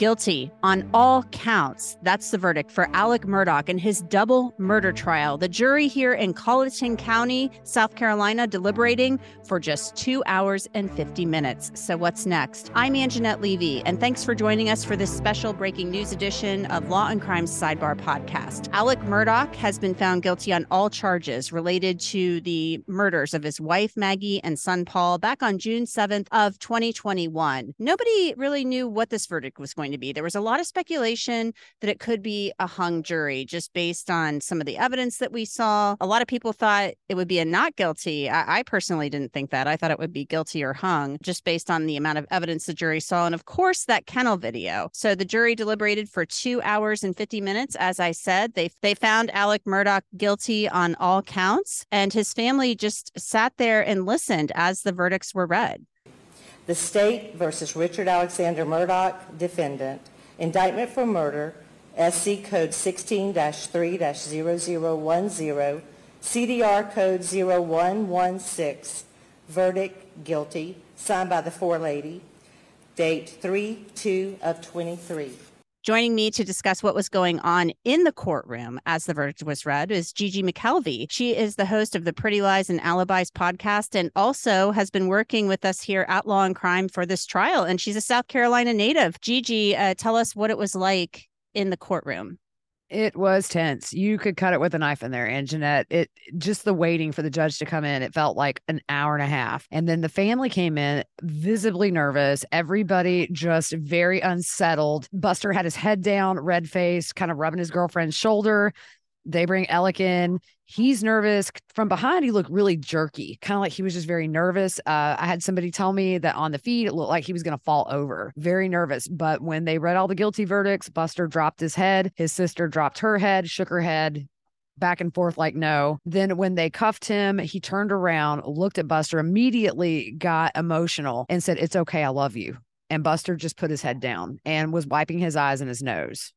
Guilty on all counts. That's the verdict for Alec Murdaugh in his double murder trial. The jury here in Colleton County, South Carolina, deliberating for just two hours and 50 minutes. So, what's next? I'm Angenette Levy, and thanks for joining us for this special breaking news edition of Law and Crime Sidebar podcast. Alec Murdaugh has been found guilty on all charges related to the murders of his wife, Maggie, and son, Paul, back on June 7th of 2021. Nobody really knew what this verdict was going going to be. There was a lot of speculation that it could be a hung jury just based on some of the evidence that we saw. A lot of people thought it would be a not guilty. I, I personally didn't think that. I thought it would be guilty or hung just based on the amount of evidence the jury saw. And of course, that kennel video. So the jury deliberated for two hours and 50 minutes. As I said, they, they found Alec Murdaugh guilty on all counts, and his family just sat there and listened as the verdicts were read. The State versus Richard Alexander Murdaugh, defendant. Indictment for murder, SC Code 16-3-0010, CDR Code 0116. Verdict, guilty. Signed by the forelady. Date 3-2 of 23. Joining me to discuss what was going on in the courtroom as the verdict was read is Gigi McKelvey. She is the host of the Pretty Lies and Alibis podcast and also has been working with us here at Law and Crime for this trial. And she's a South Carolina native. Gigi, uh, tell us what it was like in the courtroom. It was tense. You could cut it with a knife in there, Angenette, It just the waiting for the judge to come in, it felt like an hour and a half. And then the family came in visibly nervous, everybody just very unsettled. Buster had his head down, red faced, kind of rubbing his girlfriend's shoulder. They bring Alec in. He's nervous. From behind, he looked really jerky, kind of like he was just very nervous. Uh, I had somebody tell me that on the feed, it looked like he was going to fall over. Very nervous. But when they read all the guilty verdicts, Buster dropped his head. His sister dropped her head, shook her head, back and forth like no. Then when they cuffed him, he turned around, looked at Buster, immediately got emotional and said, It's okay. I love you. And Buster just put his head down and was wiping his eyes and his nose.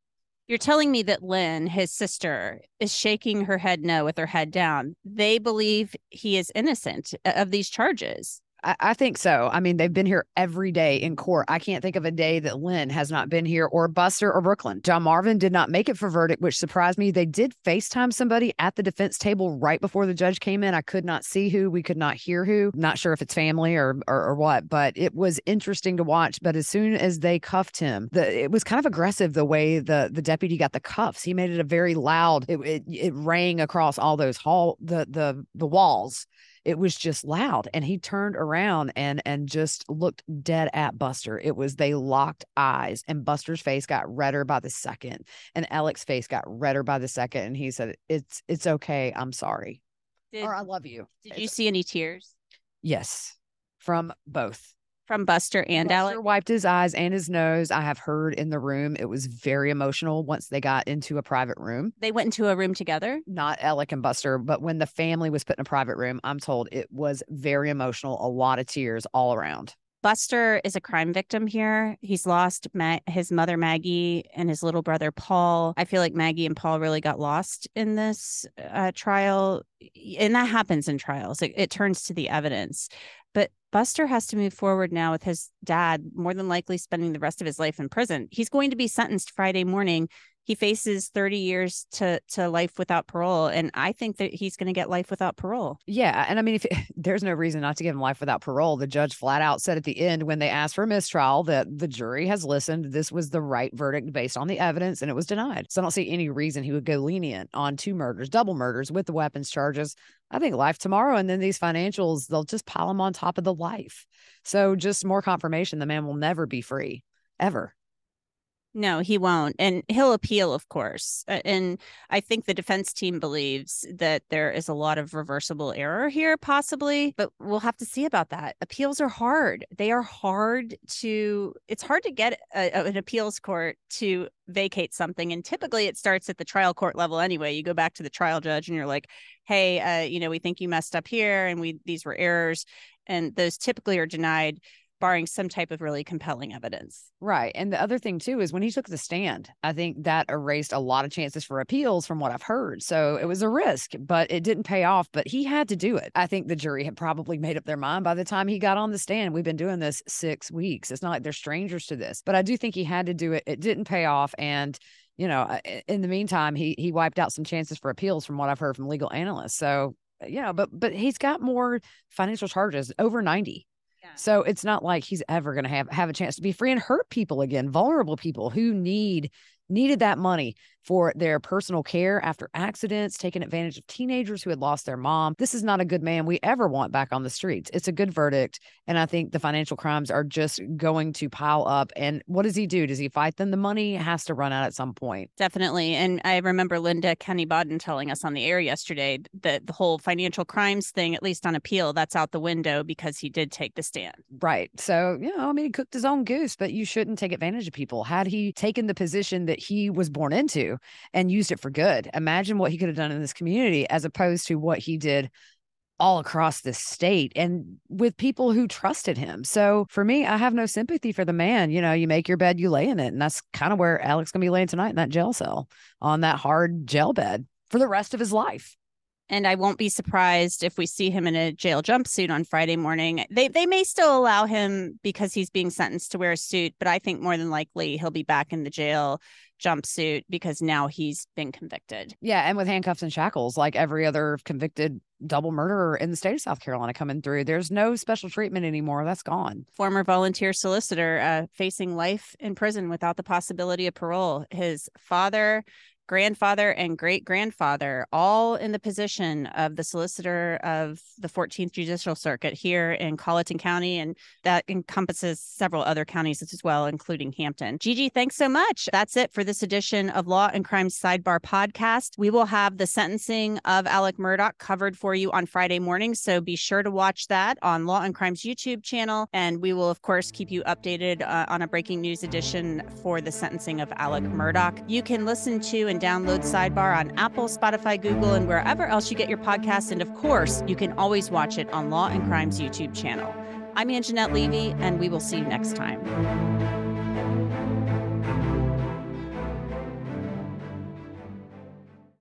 You're telling me that Lynn, his sister, is shaking her head no with her head down. They believe he is innocent uh, of these charges. I, I think so. I mean, they've been here every day in court. I can't think of a day that Lynn has not been here or Buster or Brooklyn. John Marvin did not make it for verdict, which surprised me. They did FaceTime somebody at the defense table right before the judge came in. I could not see who, we could not hear who. Not sure if it's family or or, or what, but it was interesting to watch. But as soon as they cuffed him, the, it was kind of aggressive the way the the deputy got the cuffs. He made it a very loud. It it, it rang across all those hall the the the walls it was just loud and he turned around and and just looked dead at buster. It was they locked eyes and buster's face got redder by the second and alec's face got redder by the second and he said it's it's okay i'm sorry. Did, or i love you did you see any tears? Yes from both from Buster and Buster Alec? wiped his eyes and his nose. I have heard in the room it was very emotional once they got into a private room. They went into a room together? Not Alec and Buster, but when the family was put in a private room, I'm told it was very emotional, a lot of tears all around. Buster is a crime victim here. He's lost Ma- his mother Maggie and his little brother Paul. I feel like Maggie and Paul really got lost in this uh, trial, and that happens in trials. It, it turns to the evidence. But Buster has to move forward now with his dad, more than likely spending the rest of his life in prison. He's going to be sentenced Friday morning he faces 30 years to to life without parole and i think that he's going to get life without parole. Yeah and i mean if there's no reason not to give him life without parole. The judge flat out said at the end when they asked for a mistrial that the jury has listened this was the right verdict based on the evidence and it was denied. So i don't see any reason he would go lenient on two murders double murders with the weapons charges. I think life tomorrow and then these financials they'll just pile them on top of the life. So just more confirmation the man will never be free ever No, he won't. And he'll appeal, of course. And I think the defense team believes that there is a lot of reversible error here, possibly, but we'll have to see about that. Appeals are hard. They are hard to, it's hard to get a, an appeals court to vacate something. And typically it starts at the trial court level anyway. You go back to the trial judge and you're like, hey, uh, you know, we think you messed up here and we, these were errors. And those typically are denied barring some type of really compelling evidence. Right. And the other thing too is when he took the stand, I think that erased a lot of chances for appeals from what I've heard. So it was a risk, but it didn't pay off, but he had to do it. I think the jury had probably made up their mind by the time he got on the stand. We've been doing this 6 weeks. It's not like they're strangers to this. But I do think he had to do it. It didn't pay off and you know, uh, in the meantime, he he wiped out some chances for appeals from what I've heard from legal analysts. So, yeah, but but he's got more financial charges, over 90 so it's not like he's ever going to have have a chance to be free and hurt people again, vulnerable people who need needed that money for their personal care after accidents, taking advantage of teenagers who had lost their mom. This is not a good man we ever want back on the streets. It's a good verdict. And I think the financial crimes are just going to pile up. And what does he do? Does he fight them? The money has to run out at some point. Definitely. And I remember Linda Kenney Baden telling us on the air yesterday that the whole financial crimes thing, at least on appeal, that's out the window because he did take the stand. Right. So, you know, I mean, he cooked his own goose, but you shouldn't take advantage of people. Had he taken the position that he was born into, and used it for good. Imagine what he could have done in this community as opposed to what he did all across the state and with people who trusted him. So for me, I have no sympathy for the man. You know, you make your bed, you lay in it. And that's kind of where Alex gonna be laying tonight in that jail cell on that hard jail bed for the rest of his life. And I won't be surprised if we see him in a jail jumpsuit on Friday morning. They they may still allow him because he's being sentenced to wear a suit, but I think more than likely he'll be back in the jail jumpsuit because now he's been convicted. Yeah, and with handcuffs and shackles, like every other convicted double murderer in the state of South Carolina coming through. There's no special treatment anymore. That's gone. Former volunteer solicitor uh, facing life in prison without the possibility of parole. His father grandfather and great grandfather, all in the position of the solicitor of the 14th Judicial Circuit here in Colleton County. And that encompasses several other counties as well, including Hampton. Gigi, thanks so much. That's it for this edition of Law and Crime Sidebar podcast. We will have the sentencing of Alec Murdaugh covered for you on Friday morning. So be sure to watch that on Law and Crime's YouTube channel. And we will, of course, keep you updated uh, on a breaking news edition for the sentencing of Alec Murdaugh. You can listen to and download Sidebar on Apple, Spotify, Google, and wherever else you get your podcasts. And of course, you can always watch it on Law and Crime's YouTube channel. I'm Angenette Levy, and we will see you next time.